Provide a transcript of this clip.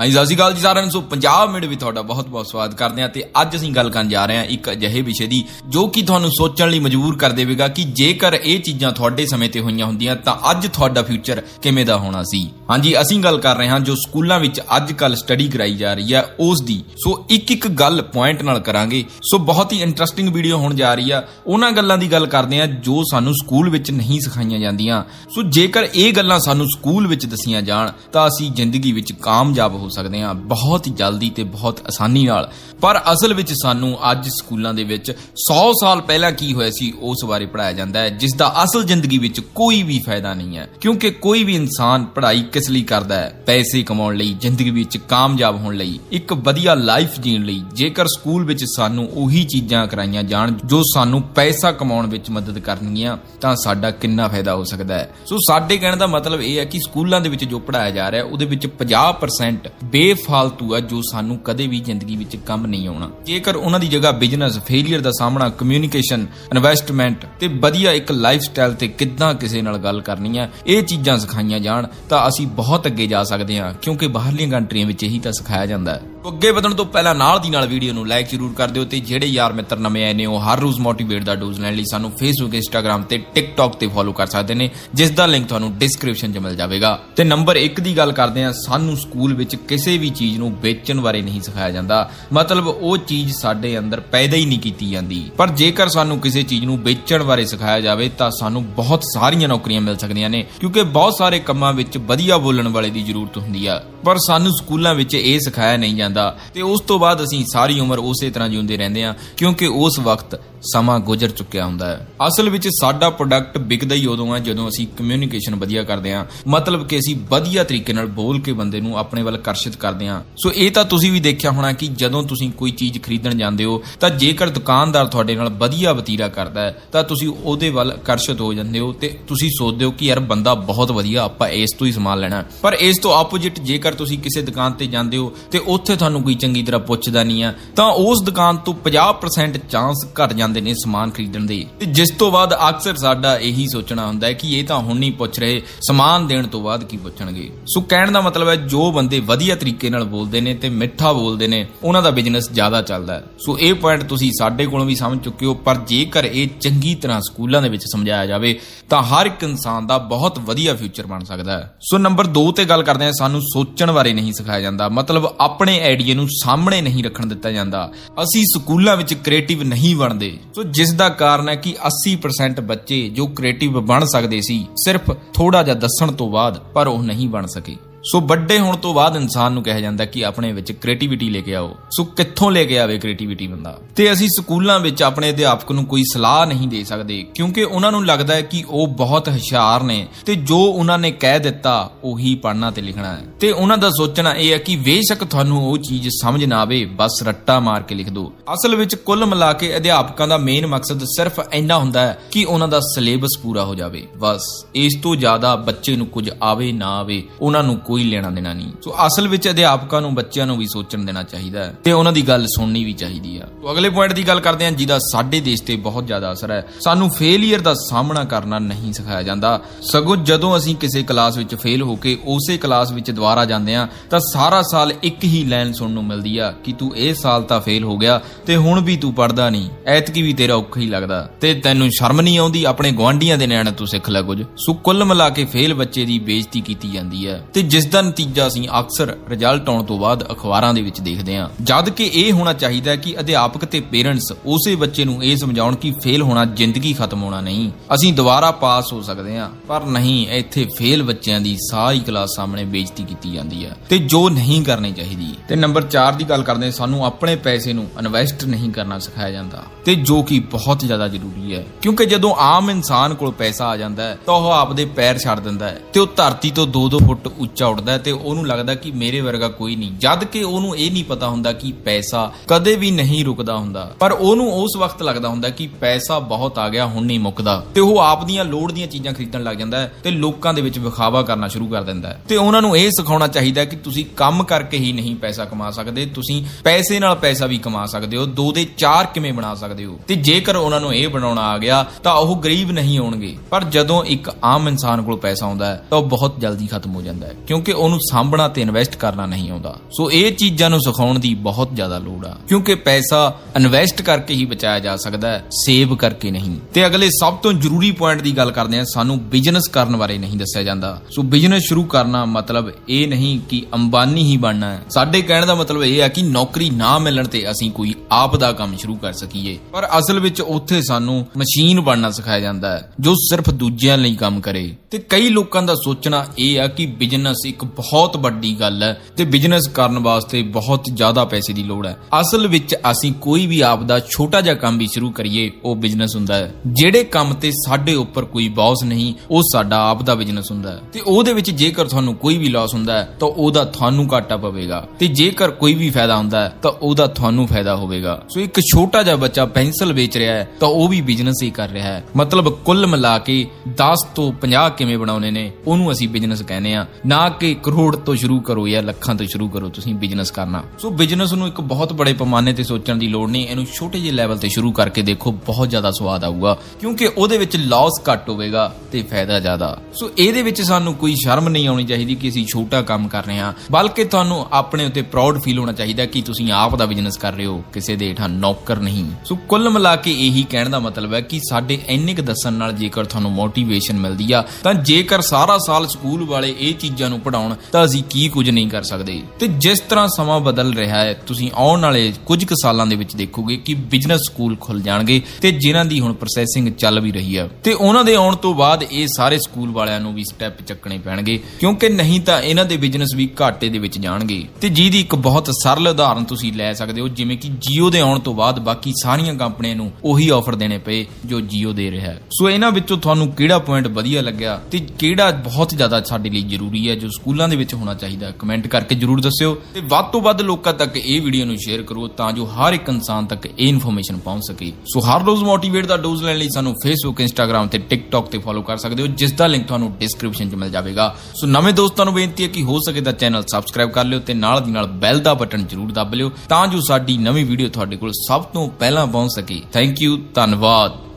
ਹਾਂਜੀ ਸਤਿ ਸ਼੍ਰੀ ਅਕਾਲ ਜੀ ਸਾਰਿਆਂ ਨੂੰ। ਸੋ ਪੰਜਾਬ ਮਿੰਟ ਵੀ ਤੁਹਾਡਾ ਬਹੁਤ-ਬਹੁਤ ਸਵਾਗਤ ਕਰਦੇ ਹਾਂ ਤੇ ਅੱਜ ਅਸੀਂ ਗੱਲ ਕਰਨ ਜਾ ਰਹੇ ਹਾਂ ਇੱਕ ਅਜਿਹੇ ਵਿਸ਼ੇ ਦੀ, ਜੋ ਕਿ ਤੁਹਾਨੂੰ ਸੋਚਣ ਲਈ ਮਜਬੂਰ ਕਰ ਦੇਵੇਗਾ ਕਿ ਜੇਕਰ ਇਹ ਚੀਜ਼ਾਂ ਤੁਹਾਡੇ ਸਮੇਂ ਤੇ ਹੋਈਆਂ ਹੁੰਦੀਆਂ ਤਾਂ ਅੱਜ ਤੁਹਾਡਾ ਫਿਊਚਰ ਕਿਵੇਂ ਦਾ ਹੋਣਾ ਸੀ। ਹਾਂਜੀ ਅਸੀਂ ਗੱਲ ਕਰ ਰਹੇ ਹਾਂ ਜੋ ਸਕੂਲਾਂ ਵਿੱਚ ਅੱਜ ਕੱਲ ਸਟੱਡੀ ਕਰਾਈ ਜਾ ਰਹੀ ਹੈ, ਉਸ ਦੀ। ਸੋ ਇੱਕ ਇੱਕ ਗੱਲ ਪੁਆਇੰਟ ਨਾਲ ਕਰਾਂਗੇ। ਸੋ ਬਹੁਤ ਹੀ ਇੰਟਰਸਟਿੰਗ ਵੀਡੀਓ ਹੋਣ ਜਾ ਰਹੀ ਆ। ਉਹਨਾਂ ਗੱਲਾਂ ਦੀ ਗੱਲ ਕਰਦੇ ਹਾਂ ਜੋ ਸਾਨੂੰ ਸਕੂਲ ਵਿੱਚ ਨਹੀਂ ਸਿਖਾਈਆਂ ਜਾਂਦੀਆਂ। ਸੋ ਜੇਕਰ ਇਹ ਗੱਲਾਂ ਸਾਨੂੰ ਸਕੂਲ ਵਿੱਚ ਦਸੀਆਂ ਜਾਣ ਤਾਂ ਅਸੀਂ ਜ਼ਿੰਦਗੀ ਵਿੱਚ ਕਾਮਯਾਬ ਹੋ ਸਕਦੇ ਹਾਂ। ਬਹੁਤ ਹੀ ਜਲਦੀ ਤੇ ਬਹੁਤ ਆਸਾਨੀ ਨਾਲ। ਪਰ ਅਸਲ ਵਿੱਚ ਸਾਨੂੰ ਅੱਜ ਸਕੂਲਾਂ ਦੇ ਵਿੱਚ 100 ਸਾਲ ਪਹਿਲਾਂ ਕੀ ਹੋਇਆ ਸੀ, ਉਸ ਬਾਰੇ ਪੜਾਇਆ ਜਾਂਦਾ ਹੈ ਜਿਸ ਦਾ ਅਸਲ ਜ਼ਿੰਦਗੀ ਵਿੱਚ ਕੋਈ ਵੀ ਫਾਇਦਾ ਨਹੀਂ ਹੈ। ਕਿਉਂਕਿ ਕੋਈ ਵੀ ਇਨਸਾਨ ਪੜ੍ਹਾਈ ਕਿਸ ਲਈ ਕਰਦਾ ਹੈ? ਪੈਸੇ ਕਮਾਉਣ ਲਈ, ਜ਼ਿੰਦਗੀ ਵਿੱਚ ਕਾਮਯਾਬ ਹੋਣ ਲਈ, ਇੱਕ ਵਧੀਆ ਲਾਈਫ ਜੀਣ ਲਈ। ਜੇਕਰ ਸਕੂਲ ਵਿੱਚ ਸਾਨੂੰ ਉਹੀ ਚੀਜ਼ਾਂ ਕਰਾਈਆਂ ਜਾਣ, ਜੋ ਸਾਨੂੰ ਪੈਸਾ ਕਮਾਉਣ ਵਿੱਚ ਮਦਦ ਕਰਨਗੀਆਂ, ਤਾਂ ਸਾਡਾ ਕਿੰਨਾ ਫਾਇਦਾ ਹੋ ਸਕਦਾ ਹੈ। ਸੋ ਸਾਡੇ ਕਹਿਣ ਦਾ ਮਤਲਬ ਇਹ ਹੈ ਕਿ ਸਕੂਲਾਂ ਦੇ ਵਿੱਚ ਜੋ ਪੜਾਇਆ ਜਾ ਰਿਹਾ, ਉਹਦੇ ਵਿੱਚ 50% ਬੇਫਾਲਤੂ ਹੈ ਜੋ ਸਾਨੂੰ ਕਦੇ ਵੀ ਜ਼ਿੰਦਗੀ ਵਿੱਚ ਕੰਮ ਨਹੀਂ ਆਉਣਾ। ਜੇਕਰ ਉਹਨਾਂ ਦੀ ਜਗ੍ਹਾ ਬਿਜ਼ਨਸ ਫੇਲਿਅਰ ਦਾ ਸਾਹਮਣਾ ਕਮਿਊਨੀਕੇਸ਼ਨ ਇਨਵੈਸਟਮੈਂਟ ਤੇ ਵਧੀਆ ਇੱਕ ਲਾਈਫ ਸਟਾਈਲ ਤੇ ਕਿੱਦਾਂ ਕਿਸੇ ਨਾਲ ਗੱਲ ਕਰਨੀ ਹੈ ਇਹ ਚੀਜ਼ਾਂ ਸਿਖਾਈਆਂ ਜਾਣ ਤਾਂ ਅਸੀਂ ਬਹੁਤ ਅੱਗੇ ਜਾ ਸਕਦੇ ਹਾਂ, ਕਿਉਂਕਿ ਬਾਹਰਲੀਆਂ ਕੰਟਰੀਆਂ ਵਿੱਚ ਇਹੀ ਤਾਂ ਸਿਖਾਇਆ ਜਾਂਦਾ ਹੈ। ਅੱਗੇ ਵਧਣ ਤੋਂ ਪਹਿਲਾਂ ਨਾਲ ਦੀ ਨਾਲ ਵੀਡੀਓ ਨੂੰ ਲਾਈਕ ਜ਼ਰੂਰ ਕਰ ਦਿਓ ਤੇ ਜਿਹੜੇ ਯਾਰ ਮਿੱਤਰ ਨਵੇਂ ਆਏ ਨੇ, ਉਹ ਹਰ ਰੋਜ਼ ਮੋਟੀਵੇਟ ਦਾ ਡੋਜ਼ ਲੈਣ ਲਈ ਸਾਨੂੰ ਫੇਸਬੁੱਕ ਇੰਸਟਾਗ੍ਰam ਤੇ ਟਿਕਟੌਕ ਤੇ ਫੋਲੋ ਕਰ ਸਕਦੇ ਨੇ, ਜਿਸ ਦਾ ਲਿੰਕ ਤੁਹਾਨੂੰ ਡਿਸਕ੍ਰਿਪਸ਼ਨ 'ਚ ਮਿਲ ਜਾਵੇਗਾ। ਤੇ ਨੰਬਰ 1 ਦੀ ਗੱਲ ਕਰਦੇ ਹਾਂ, ਸਾਨੂੰ ਸਕੂਲ ਵਿੱਚ ਕਿਸੇ ਵੀ ਚੀਜ਼ ਨੂੰ ਵੇਚਣ ਬਾਰੇ ਨਹੀਂ ਸਿਖਾਇਆ ਜਾਂਦਾ। ਮਤਲਬ ਉਹ ਚੀਜ਼ ਸਾਡੇ ਅੰਦਰ ਪੈਦਾ ਹੀ ਨਹੀਂ ਕੀਤੀ ਜਾਂਦੀ। ਪਰ ਜੇਕਰ ਸਾਨੂੰ ਕਿਸੇ ਚੀਜ਼ ਨੂੰ ਵੇਚਣ ਬਾਰੇ ਸਿਖਾਇਆ ਜਾਵੇ, ਤਾਂ ਸਾਨੂੰ ਬਹੁਤ ਸਾਰੀਆਂ ਨੌਕਰੀਆਂ ਮਿਲ ਸਕਦੀਆਂ ਨੇ, ਕਿਉਂਕਿ ਬਹੁਤ ਸਾਰੇ ਕੰਮਾਂ ਵਿੱਚ ਵਧੀਆ ਬੋਲਣ ਵਾਲੇ ਦੀ ਜ਼ਰੂਰਤ ਹੁੰਦੀ ਆ। ਪਰ ਸਾਨੂੰ ਸਕੂਲਾਂ ਵਿੱਚ ਇਹ ਸਿਖਾਇਆ ਨਹੀਂ ਜਾਂਦਾ ਤੇ ਉਸ ਤੋਂ ਬਾਅਦ ਅਸੀਂ ਸਾਰੀ ਉਮਰ ਉਸੇ ਤਰ੍ਹਾਂ ਜਿਉਂਦੇ ਰਹਿੰਦੇ ਹਾਂ, ਕਿਉਂਕਿ ਉਸ ਵਕਤ ਸਮਾਂ ਗੁਜ਼ਰ ਚੁੱਕਿਆ ਹੁੰਦਾ ਹੈ। ਅਸਲ ਵਿੱਚ ਸਾਡਾ ਪ੍ਰੋਡਕਟ ਵਿਕਦਾ ਹੀ ਉਦੋਂ ਹੈ ਜਦੋਂ ਅਸੀਂ ਕਮਿਊਨੀਕੇਸ਼ਨ ਵਧੀਆ ਕਰਦੇ ਹਾਂ। ਮਤਲਬ ਕਿ ਅਸੀਂ ਵਧੀਆ ਤਰੀਕੇ ਨਾਲ ਬੋਲ ਕੇ ਬੰਦੇ ਨੂੰ ਆਪਣੇ ਵੱਲ ਆਕਰਸ਼ਿਤ ਕਰਦੇ ਹਾਂ। ਸੋ ਇਹ ਤਾਂ ਤੁਸੀਂ ਵੀ ਦੇਖਿਆ ਹੋਣਾ ਕਿ ਜਦੋਂ ਤੁਸੀਂ ਕੋਈ ਚੀਜ਼ ਖਰੀਦਣ ਜਾਂਦੇ ਹੋ, ਤਾਂ ਜੇਕਰ ਦੁਕਾਨਦਾਰ ਤੁਹਾਡੇ ਨਾਲ ਵਧੀਆ ਵਤੀਰਾ ਕਰਦਾ ਹੈ, ਤਾਂ ਤੁਸੀਂ ਉਹਦੇ ਵੱਲ ਆਕਰਸ਼ਿਤ ਹੋ ਜਾਂਦੇ ਹੋ ਤੇ ਤੁਸੀਂ ਸੋਚਦੇ ਹੋ ਕਿ ਯਾਰ ਬੰਦਾ ਬਹੁਤ ਵਧੀਆ, ਆਪਾਂ ਇਸ ਤੋਂ ਹੀ ਸਮਾਨ ਲੈਣਾ ਪਰ ਇਸ ਤੋਂ ਆਪੋਜ਼ਿਟ ਜੇਕਰ ਤੁਸੀਂ ਕਿਸੇ ਦੁਕਾਨ ਤੇ ਜਾਂਦੇ ਹੋ ਤੇ ਉੱਥੇ ਤੁਹਾਨੂੰ ਕੋਈ ਚੰਗੀ ਤਰ੍ਹਾਂ ਪੁੱਛਦਾ ਨਹੀਂ ਆ ਤਾਂ ਉਸ ਦੁਕਾਨ ਤੋਂ 50% ਚਾਂਸ ਘਟ ਜਾਂਦੇ ਨੇ ਸਮਾਨ ਖਰੀਦਣ ਦੇ। ਤੇ ਜਿਸ ਤੋਂ ਬਾਅਦ ਅਕਸਰ ਸਾਡਾ ਇਹੀ ਸੋਚਣਾ ਹੁੰਦਾ ਹੈ ਕਿ ਇਹ ਤਾਂ ਹੁਣ ਨਹੀਂ ਪੁੱਛ ਰਹੇ, ਸਮਾਨ ਦੇਣ ਤੋਂ ਬਾਅਦ ਕੀ ਪੁੱਛਣਗੇ। ਸੋ ਕਹਿਣ ਦਾ ਮਤਲਬ ਹੈ, ਜੋ ਬੰਦੇ ਵਧੀਆ ਤਰੀਕੇ ਨਾਲ ਬੋਲਦੇ ਨੇ ਤੇ ਮਿੱਠਾ ਬੋਲਦੇ ਨੇ, ਉਹਨਾਂ ਦਾ ਬਿਜ਼ਨਸ ਜ਼ਿਆਦਾ ਚੱਲਦਾ ਹੈ। ਸੋ ਇਹ ਪੁਆਇੰਟ ਤੁਸੀਂ ਸਾਡੇ ਕੋਲੋਂ ਵੀ ਸਮਝ ਚੁੱਕੇ ਹੋ, ਪਰ ਜੇਕਰ ਇਹ ਚੰਗੀ ਤਰ੍ਹਾਂ ਸਕੂਲਾਂ ਦੇ ਵਿੱਚ ਸਮਝਾਇਆ ਜਾਵੇ, ਤਾਂ ਹਰ ਇੱਕ ਇਨਸਾਨ ਦਾ ਬਹੁਤ ਵਧੀਆ ਫਿਊਚਰ ਬਣ ਸਕਦਾ ਹੈ। ਸੋ ਨੰਬਰ 2 ਤੇ ਗੱਲ ਕਰਦੇ ਹਾਂ, ਸਾਨੂੰ ਸੋਚਣ ਬਾਰੇ ਨਹੀਂ ਸਿਖਾਇਆ ਜਾਂਦਾ। ਮਤਲਬ ਆਪਣੇ ਆਈਡੀਆ ਨੂੰ ਸਾਹਮਣੇ ਨਹੀਂ ਰੱਖਣ ਦਿੱਤਾ ਜਾਂਦਾ। ਅਸੀਂ ਸਕੂਲਾਂ ਵਿੱਚ ਕ੍ਰੀਏਟਿਵ ਨਹੀਂ ਬਣਦੇ। ਸੋ ਜਿਸ ਦਾ ਕਾਰਨ ਹੈ ਕਿ 80% ਬੱਚੇ ਜੋ ਕ੍ਰੀਏਟਿਵ ਬਣ ਸਕਦੇ ਸੀ, ਸਿਰਫ ਥੋੜਾ ਜਿਹਾ ਦੱਸਣ ਤੋਂ ਬਾਅਦ ਪਰ ਉਹ ਨਹੀਂ ਬਣ ਸਕੇ। ਸੋ ਵੱਡੇ ਹੋਣ ਤੋਂ ਬਾਅਦ ਇਨਸਾਨ ਨੂੰ ਕਿਹਾ ਜਾਂਦਾ ਕਿ ਆਪਣੇ ਵਿੱਚ ਕ੍ਰੀਏਟੀਵਿਟੀ ਲੈ ਕੇ ਆਓ। ਸੋ ਕਿੱਥੋਂ ਲੈ ਕੇ ਆਵੇ ਕ੍ਰੀਏਟੀਵਿਟੀ ਬੰਦਾ? ਤੇ ਅਸੀਂ ਸਕੂਲਾਂ ਵਿੱਚ ਆਪਣੇ ਅਧਿਆਪਕ ਨੂੰ ਕੋਈ ਸਲਾਹ ਨਹੀਂ ਦੇ ਸਕਦੇ, ਕਿਉਂਕਿ ਉਹਨਾਂ ਨੂੰ ਲੱਗਦਾ ਹੈ ਕਿ ਉਹ ਬਹੁਤ ਹੁਸ਼ਿਆਰ ਨੇ ਤੇ ਜੋ ਉਹਨਾਂ ਨੇ ਕਹਿ ਦਿੱਤਾ, ਉਹੀ ਪੜ੍ਹਨਾ ਤੇ ਲਿਖਣਾ ਹੈ। ਤੇ ਉਹਨਾਂ ਦਾ ਸੋਚਣਾ ਇਹ ਹੈ ਕਿ ਬੇਸ਼ੱਕ ਤੁਹਾਨੂੰ ਉਹ ਚੀਜ਼ ਸਮਝ ਨਾ ਆਵੇ, ਬਸ ਰੱਟਾ ਮਾਰ ਕੇ ਲਿਖ ਦਿਓ ਅਸਲ ਵਿੱਚ ਕੁੱਲ ਮਿਲਾ ਕੇ ਅਧਿਆਪਕਾਂ ਦਾ ਮੇਨ ਮਕਸਦ ਸਿਰਫ ਇੰਨਾ ਹੁੰਦਾ ਹੈ ਕਿ ਉਹਨਾਂ ਦਾ ਸਿਲੇਬਸ ਪੂਰਾ ਹੋ ਜਾਵੇ। ਬਸ ਇਸ ਤੋਂ ਜ਼ਿਆਦਾ ਬੱਚੇ ਨੂੰ ਕੁਝ ਆਵੇ ਨਾ ਆਵੇ, ਉਹਨਾਂ ਨੂੰ ਕੋਈ ਲੈਣਾ ਦੇਣਾ ਨਹੀਂ। ਸੋ ਅਸਲ ਵਿੱਚ ਅਧਿਆਪਕਾਂ ਨੂੰ, ਬੱਚਿਆਂ ਨੂੰ ਵੀ ਸੋਚਣ ਦੇਣਾ ਚਾਹੀਦਾ ਹੈ ਤੇ ਉਹਨਾਂ ਦੀ ਗੱਲ ਸੁਣਨੀ ਵੀ ਚਾਹੀਦੀ ਆ। ਸੋ ਅਗਲੇ ਪੁਆਇੰਟ ਦੀ ਗੱਲ ਕਰਦੇ ਹਾਂ, ਜਿਹਦਾ ਸਾਡੇ ਦੇਸ਼ ਤੇ ਬਹੁਤ ਜ਼ਿਆਦਾ ਅਸਰ ਹੈ। ਸਾਨੂੰ ਫੇਲਿਅਰ ਦਾ ਸਾਹਮਣਾ ਕਰਨਾ ਨਹੀਂ ਸਿਖਾਇਆ ਜਾਂਦਾ। ਸਗੋਂ ਜਦੋਂ ਅਸੀਂ ਕਿਸੇ ਕਲਾਸ ਵਿੱਚ ਫੇਲ ਹੋ ਕੇ ਉਸੇ ਕਲਾਸ ਵਿੱਚ ਦੁਬਾਰਾ ਜਾਂਦੇ ਆ ਤਾਂ ਸਾਰਾ ਸਾਲ ਇੱਕ ਹੀ ਲਾਈਨ ਸੁਣਨ ਨੂੰ ਮਿਲਦੀ ਆ ਕਿ ਤੂੰ ਇਹ ਸਾਲ ਤਾਂ ਫੇਲ ਹੋ ਗਿਆ ਤੇ ਹੁਣ ਵੀ ਤੂੰ ਪੜਦਾ ਨਹੀਂ। ਐਤਕੀ ਵੀ ਤੇਰਾ ਔਖਾ ਹੀ ਲੱਗਦਾ। ਤੇ ਤੈਨੂੰ ਸ਼ਰਮ ਨਹੀਂ ਆਉਂਦੀ, ਆਪਣੇ ਗਵਾਂਢੀਆਂ ਦੇ ਨਿਆਣੇ ਤੋਂ ਸਿੱਖ ਲੈ ਕੁਝ। ਸੋ ਕੁੱਲ ਮਿਲਾ ਕੇ ਫੇਲ ਬੱਚੇ ਦੀ ਬੇਇੱਜ਼ਤੀ ਕੀਤੀ ਜਾਂਦੀ ਹੈ ਤੇ ਜਿਸ ਦਾ ਨਤੀਜਾ ਅਸੀਂ ਅਕਸਰ ਰਿਜ਼ਲਟ ਆਉਣ ਤੋਂ ਬਾਅਦ ਅਖਬਾਰਾਂ ਦੇ ਵਿੱਚ ਦੇਖਦੇ ਹਾਂ। ਜਦ ਕਿ ਇਹ ਹੋਣਾ ਚਾਹੀਦਾ ਹੈ ਕਿ ਅਧਿਆਪਕ ਤੇ ਪੇਰੈਂਟਸ ਉਸੇ ਬੱਚੇ ਨੂੰ ਇਹ ਸਮਝਾਉਣ ਕਿ ਫੇਲ ਹੋਣਾ ਜ਼ਿੰਦਗੀ ਖਤਮ ਹੋਣਾ ਨਹੀਂ। ਅਸੀਂ ਦੁਬਾਰਾ ਪਾਸ ਹੋ ਸਕਦੇ ਹਾਂ, ਪਰ ਨਹੀਂ, ਇੱਥੇ ਫੇਲ ਬੱਚਿਆਂ ਦੀ ਸਾਰੀ ਕਲਾਸ ਸਾਹਮਣੇ ਬੇਇੱਜ਼ਤੀ ਕੀਤੀ ਜਾਂਦੀ ਹੈ ਤੇ ਜੋ ਨਹੀਂ ਕਰਨੀ ਚਾਹੀਦੀ। ਤੇ ਨੰਬਰ 4 ਦੀ ਗੱਲ ਕਰਦੇ ਹਾਂ, ਸਾਨੂੰ ਆਪਣੇ ਪੈਸੇ ਨੂੰ ਇਨਵੈਸਟ ਨਹੀਂ ਕਰਨਾ ਸਿਖਾਇਆ ਜਾਂਦਾ ਤੇ ਜੋ ਕਿ ਬਹੁਤ ਜ਼ਿਆਦਾ ਜ਼ਰੂਰੀ ਹੈ। ਕਿਉਂਕਿ ਜਦੋਂ ਆਮ ਇਨਸਾਨ ਕੋਲ ਪੈਸਾ ਆ ਜਾਂਦਾ ਹੈ, ਤਾਂ ਉਹ ਆਪਦੇ ਪੈਰ ਛੱਡ ਦਿੰਦਾ ਹੈ ਤੇ ਉਹ ਧਰਤੀ ਤੋਂ 2-2 ਫੁੱਟ ਉੱਚਾ ਉੱਡਦਾ ਹੈ ਤੇ ਉਹਨੂੰ ਲੱਗਦਾ ਕਿ ਮੇਰੇ ਵਰਗਾ ਕੋਈ ਨਹੀਂ। ਜਦ ਕਿ ਉਹਨੂੰ ਇਹ ਨਹੀਂ ਪਤਾ ਹੁੰਦਾ ਕਿ ਪੈਸਾ ਕਦੇ ਵੀ ਨਹੀਂ ਰੁਕਦਾ ਹੁੰਦਾ। ਪਰ ਉਹਨੂੰ ਉਸ ਵਕਤ ਲੱਗਦਾ ਹੁੰਦਾ ਕਿ ਪੈਸਾ ਬਹੁਤ ਆ ਗਿਆ, ਹੁਣ ਨਹੀਂ ਮੁੱਕਦਾ। ਤੇ ਉਹ ਆਪ ਦੀਆਂ ਲੋੜ ਦੀਆਂ ਚੀਜ਼ਾਂ ਖਰੀਦਣ ਲੱਗ ਜਾਂਦਾ ਹੈ ਤੇ ਲੋਕਾਂ ਦੇ ਵਿੱਚ ਵਿਖਾਵਾ ਕਰਨਾ ਸ਼ੁਰੂ ਕਰ ਦਿੰਦਾ ਹੈ। ਤੇ ਉਹਨਾਂ ਨੂੰ ਇਹ ਸਿਖਾਉਣਾ ਚਾਹੀਦਾ ਕਿ ਤੁਸੀਂ ਕੰਮ ਕਰਕੇ ਹੀ ਨਹੀਂ ਪੈਸਾ ਕਮਾ ਸਕਦੇ। ਤੁਸੀਂ ਪੈਸੇ ਨਾਲ ਪੈਸਾ ਵੀ ਕਮਾ ਸਕਦੇ ਹੋ। ਦੋ ਦੇ ਚਾਰ ਕਿਵੇਂ ਬਣਾ ਸਕਦੇ ਹੋ? ਤੇ ਜੇਕਰ ਉਹਨਾਂ ਨੂੰ ਇਹ ਬਣਾਉਣਾ ਆ ਗਿਆ, ਤਾਂ ਉਹ ਗਰੀਬ ਨਹੀਂ ਹੋਣਗੇ। ਪਰ ਜਦੋਂ ਇੱਕ ਆਮ ਇਨਸਾਨ ਕੋਲ ਪੈਸਾ ਆਉਂਦਾ ਹੈ, ਤਾਂ ਉਹ ਬਹੁਤ ਜਲਦੀ ਖਤਮ ਹੋ ਜਾਂਦਾ ਹੈ। ਕਿਉਂਕਿ ਕਿਉਂਕਿ ਉਹਨੂੰ ਸਾਂਭਣਾ ਤੇ ਇਨਵੈਸਟ ਕਰਨਾ ਨਹੀਂ ਆਉਂਦਾ। ਸੋ ਇਹ ਚੀਜ਼ਾਂ ਨੂੰ ਸਿਖਾਉਣ ਦੀ ਬਹੁਤ ਜ਼ਿਆਦਾ ਲੋੜ ਆ। ਕਿਉਂਕਿ ਪੈਸਾ ਇਨਵੈਸਟ ਕਰਕੇ ਹੀ ਬਚਾਇਆ ਜਾ ਸਕਦਾ ਹੈ ਸੇਵ ਕਰਕੇ ਨਹੀਂ। ਤੇ ਅਗਲੇ ਸਭ ਤੋਂ ਜ਼ਰੂਰੀ ਪੁਆਇੰਟ ਦੀ ਗੱਲ ਕਰਦੇ ਹਾਂ, ਸਾਨੂੰ ਬਿਜ਼ਨਸ ਕਰਨ ਬਾਰੇ ਨਹੀਂ ਦੱਸਿਆ ਜਾਂਦਾ। ਸੋ ਬਿਜ਼ਨਸ ਸ਼ੁਰੂ ਕਰਨਾ ਮਤਲਬ ਇਹ ਨਹੀਂ ਕਿ ਅੰਬਾਨੀ ਹੀ ਬਣਨਾ ਹੈ। ਸਾਡੇ ਕਹਿਣ ਦਾ ਮਤਲਬ ਇਹ ਹੈ ਕਿ ਨੌਕਰੀ ਨਾ ਮਿਲਣ ਤੇ ਅਸੀਂ ਕੋਈ ਆਪ ਦਾ ਕੰਮ ਸ਼ੁਰੂ ਕਰ ਸਕੀਏ। ਪਰ ਅਸਲ ਵਿੱਚ ਉੱਥੇ ਸਾਨੂੰ ਮਸ਼ੀਨ ਬਣਨਾ ਸਿਖਾਇਆ ਜਾਂਦਾ ਹੈ, ਜੋ ਸਿਰਫ ਦੂਜਿਆਂ ਲਈ ਕੰਮ ਕਰੇ। ਤੇ ਕਈ ਲੋਕਾਂ ਦਾ ਸੋਚਣਾ ਇਹ ਆ ਕਿ ਬਿਜ਼ਨਸ ਇੱਕ ਬਹੁਤ ਵੱਡੀ ਗੱਲ ਹੈ ਤੇ ਬਿਜ਼ਨਸ ਕਰਨ ਵਾਸਤੇ ਬਹੁਤ ਜ਼ਿਆਦਾ ਪੈਸੇ ਦੀ ਲੋੜ ਹੈ। ਅਸਲ ਵਿੱਚ ਅਸੀਂ ਕੋਈ ਵੀ ਆਪ ਦਾ ਛੋਟਾ ਜਿਹਾ ਕੰਮ ਵੀ ਸ਼ੁਰੂ ਕਰੀਏ, ਉਹ ਬਿਜ਼ਨਸ ਹੁੰਦਾ ਹੈ। ਜਿਹੜੇ ਕੰਮ ਤੇ ਸਾਡੇ ਉੱਪਰ ਕੋਈ ਬੌਸ ਨਹੀਂ, ਉਹ ਸਾਡਾ ਆਪ ਦਾ ਬਿਜ਼ਨਸ ਹੁੰਦਾ ਹੈ। ਤੇ ਉਹਦੇ ਵਿੱਚ ਜੇਕਰ ਤੁਹਾਨੂੰ ਕੋਈ ਵੀ ਲਾਸ ਹੁੰਦਾ ਹੈ, ਤਾਂ ਉਹਦਾ ਤੁਹਾਨੂੰ ਘਾਟਾ ਪਵੇਗਾ। ਤੇ ਜੇਕਰ ਕੋਈ ਵੀ ਫਾਇਦਾ ਹੁੰਦਾ ਹੈ, ਤਾਂ ਉਹਦਾ ਤੁਹਾਨੂੰ ਫਾਇਦਾ ਹੋਵੇਗਾ। ਸੋ ਇੱਕ ਛੋਟਾ ਜਿਹਾ ਬੱਚਾ ਪੈਨਸਲ ਵੇਚ ਰਿਹਾ ਹੈ, ਤਾਂ ਉਹ ਵੀ ਬਿਜ਼ਨਸ ਹੀ ਕਰ ਰਿਹਾ ਹੈ। ਮਤਲਬ ਕੁੱਲ ਮਿਲਾ ਕੇ 10 ਤੋਂ 50 ਕਿਵੇਂ ਬਣਾਉਣੇ ਨੇ, ਉਹਨੂੰ ਅਸੀਂ ਬਿਜ਼ਨਸ ਕਹਿੰਦੇ ਆ ਨਾ ਕਿ ਕਰੋੜ ਤੋਂ ਸ਼ੁਰੂ ਕਰੋ ਜਾਂ ਲੱਖਾਂ ਤੋਂ ਸ਼ੁਰੂ ਕਰੋ ਤੁਸੀਂ ਬਿਜ਼ਨਸ ਕਰਨਾ। ਸੋ ਬਿਜ਼ਨਸ ਨੂੰ ਇੱਕ ਬਹੁਤ ਬੜੇ ਪੈਮਾਨੇ ਤੇ ਸੋਚਣ ਦੀ ਲੋੜ ਨਹੀਂ, ਇਹਨੂੰ ਛੋਟੇ ਜਿਹੇ ਲੈਵਲ ਤੇ ਸ਼ੁਰੂ ਕਰਕੇ ਦੇਖੋ, ਬਹੁਤ ਜ਼ਿਆਦਾ ਸਵਾਦ ਆਊਗਾ। ਕਿਉਂਕਿ ਉਹਦੇ ਵਿੱਚ ਲਾਸ ਘੱਟ ਹੋਵੇਗਾ ਤੇ ਫਾਇਦਾ ਜ਼ਿਆਦਾ। ਸੋ ਇਹਦੇ ਵਿੱਚ ਸਾਨੂੰ ਕੋਈ ਸ਼ਰਮ ਨਹੀਂ ਆਉਣੀ ਚਾਹੀਦੀ ਕਿ ਅਸੀਂ ਛੋਟਾ ਕੰਮ ਕਰ ਰਹੇ ਹਾਂ। ਬਲਕਿ ਤੁਹਾਨੂੰ ਆਪਣੇ ਉੱਤੇ ਪ੍ਰਾਊਡ ਫੀਲ ਹੋਣਾ ਚਾਹੀਦਾ ਕਿ ਤੁਸੀਂ ਆਪ ਦਾ ਬਿਜ਼ਨਸ ਕਰ ਰਹੇ ਹੋ, ਕਿਸੇ ਦੇ ਹੇਠਾਂ ਨੌਕਰ ਨਹੀਂ। ਸੋ ਕੁੱਲ ਮਿਲਾ ਕੇ ਇਹੀ ਕਹਿਣ ਦਾ ਮਤਲਬ ਹੈ ਕਿ ਸਾਡੇ ਇੰਨੇ ਕੁ ਦੱਸਣ ਨਾਲ ਜੇਕਰ ਤੁਹਾਨੂੰ ਮੋਟੀਵੇਸ਼ਨ ਮਿਲਦੀ ਆ, ਤਾਂ ਜੇਕਰ ਸਾਰਾ ਸਾਲ ਸਕੂਲ ਵਾਲੇ ਇਹ ਚੀਜ਼ਾਂ ਨੂੰ ਪੜਾਉਣ, ਤਾਂ ਅਸੀਂ ਕੀ ਕੁਝ ਨਹੀਂ ਕਰ ਸਕਦੇ। ਤੇ ਜਿਸ ਤਰ੍ਹਾਂ ਸਮਾਂ ਬਦਲ ਰਿਹਾ ਹੈ, ਤੁਸੀਂ ਆਉਣ ਵਾਲੇ ਕੁਝ ਕੁ ਸਾਲਾਂ ਦੇ ਵਿੱਚ ਦੇਖੋਗੇ ਕਿ ਬਿਜ਼ਨਸ ਸਕੂਲ ਖੁੱਲ ਜਾਣਗੇ ਤੇ ਜਿਨ੍ਹਾਂ ਦੀ ਹੁਣ ਪ੍ਰੋਸੈਸਿੰਗ ਚੱਲ ਵੀ ਰਹੀ ਹੈ, ਤੇ ਉਹਨਾਂ ਦੇ ਆਉਣ ਤੋਂ ਬਾਅਦ ਇਹ ਸਾਰੇ ਸਕੂਲ ਵਾਲਿਆਂ ਨੂੰ ਵੀ ਸਟੈਪ ਚੱਕਣੇ ਪੈਣਗੇ, ਕਿਉਂਕਿ ਨਹੀਂ ਤਾਂ ਇਹਨਾਂ ਦੇ ਬਿਜ਼ਨਸ ਵੀ ਘਾਟੇ ਦੇ ਵਿੱਚ ਜਾਣਗੇ। ਤੇ ਜਿਹਦੀ ਇੱਕ ਬਹੁਤ ਸਰਲ ਉਦਾਹਰਨ ਤੁਸੀਂ ਲੈ ਸਕਦੇ ਹੋ, ਜਿਵੇਂ ਕਿ Jio ਦੇ ਆਉਣ ਤੋਂ ਬਾਅਦ ਬਾਕੀ ਸਾਰੀਆਂ ਕੰਪਨੀਆਂ ਨੂੰ ਉਹੀ ਆਫਰ ਦੇਣੇ ਪਏ ਜੋ Jio ਦੇ ਰਿਹਾ ਹੈ। ਸੋ ਇਹਨਾਂ ਵਿੱਚੋਂ ਤੁਹਾਨੂੰ ਕਿਹੜਾ ਪੁਆਇੰਟ ਵਧੀਆ ਲੱਗਿਆ ਤੇ ਕਿਹੜਾ ਬਹੁਤ ਜ਼ਿਆਦਾ ਸਾਡੇ ਲਈ ਜ਼ਰੂਰੀ ਹੈ, ਜੋ ਸਕੂਲਾਂ ਦੇ ਵਿੱਚ ਹੋਣਾ ਚਾਹੀਦਾ। ਕਮੈਂਟ ਕਰਕੇ ਜਰੂਰ ਦੱਸਿਓ। ਤੇ ਵੱਧ ਤੋਂ ਵੱਧ ਲੋਕਾਂ ਤੱਕ ਇਹ ਵੀਡੀਓ ਨੂੰ ਸ਼ੇਅਰ ਕਰੋ ਤਾਂ ਜੋ ਹਰ ਇੱਕ ਇਨਸਾਨ ਤੱਕ ਇਹ ਇਨਫੋਰਮੇਸ਼ਨ ਪਹੁੰਚ ਸਕੇ। ਸੋ ਹਰ ਰੋਜ਼ ਮੋਟੀਵੇਟ ਦਾ ਡੋਜ਼ ਲੈਣ ਲਈ ਸਾਨੂੰ ਫੇਸਬੁੱਕ ਇੰਸਟਾਗ੍ਰam ਤੇ ਟਿਕਟੌਕ ਤੇ ਫੋਲੋ ਕਰ ਸਕਦੇ ਹੋ, ਜਿਸ ਦਾ ਲਿੰਕ ਤੁਹਾਨੂੰ ਡਿਸਕ੍ਰਿਪਸ਼ਨ 'ਚ ਮਿਲ ਜਾਵੇਗਾ। ਸੋ ਨਵੇਂ ਦੋਸਤਾਂ ਨੂੰ ਬੇਨਤੀ ਹੈ ਕਿ ਹੋ ਸਕੇ ਤਾਂ ਚੈਨਲ ਸਬਸਕ੍ਰਾਈਬ ਕਰ ਲਿਓ ਤੇ ਨਾਲ ਦੀ ਨਾਲ ਬੈਲ ਦਾ ਬਟਨ ਜਰੂਰ ਦਬ ਲਿਓ ਤਾਂ ਜੋ ਸਾਡੀ ਨਵੀਂ ਵੀਡੀਓ ਤੁਹਾਡੇ ਕੋਲ ਸਭ ਤੋਂ ਪਹਿਲਾਂ ਪਹੁੰਚ ਸਕੇ। ਥੈਂਕ ਯੂ ਧੰਨਵਾਦ।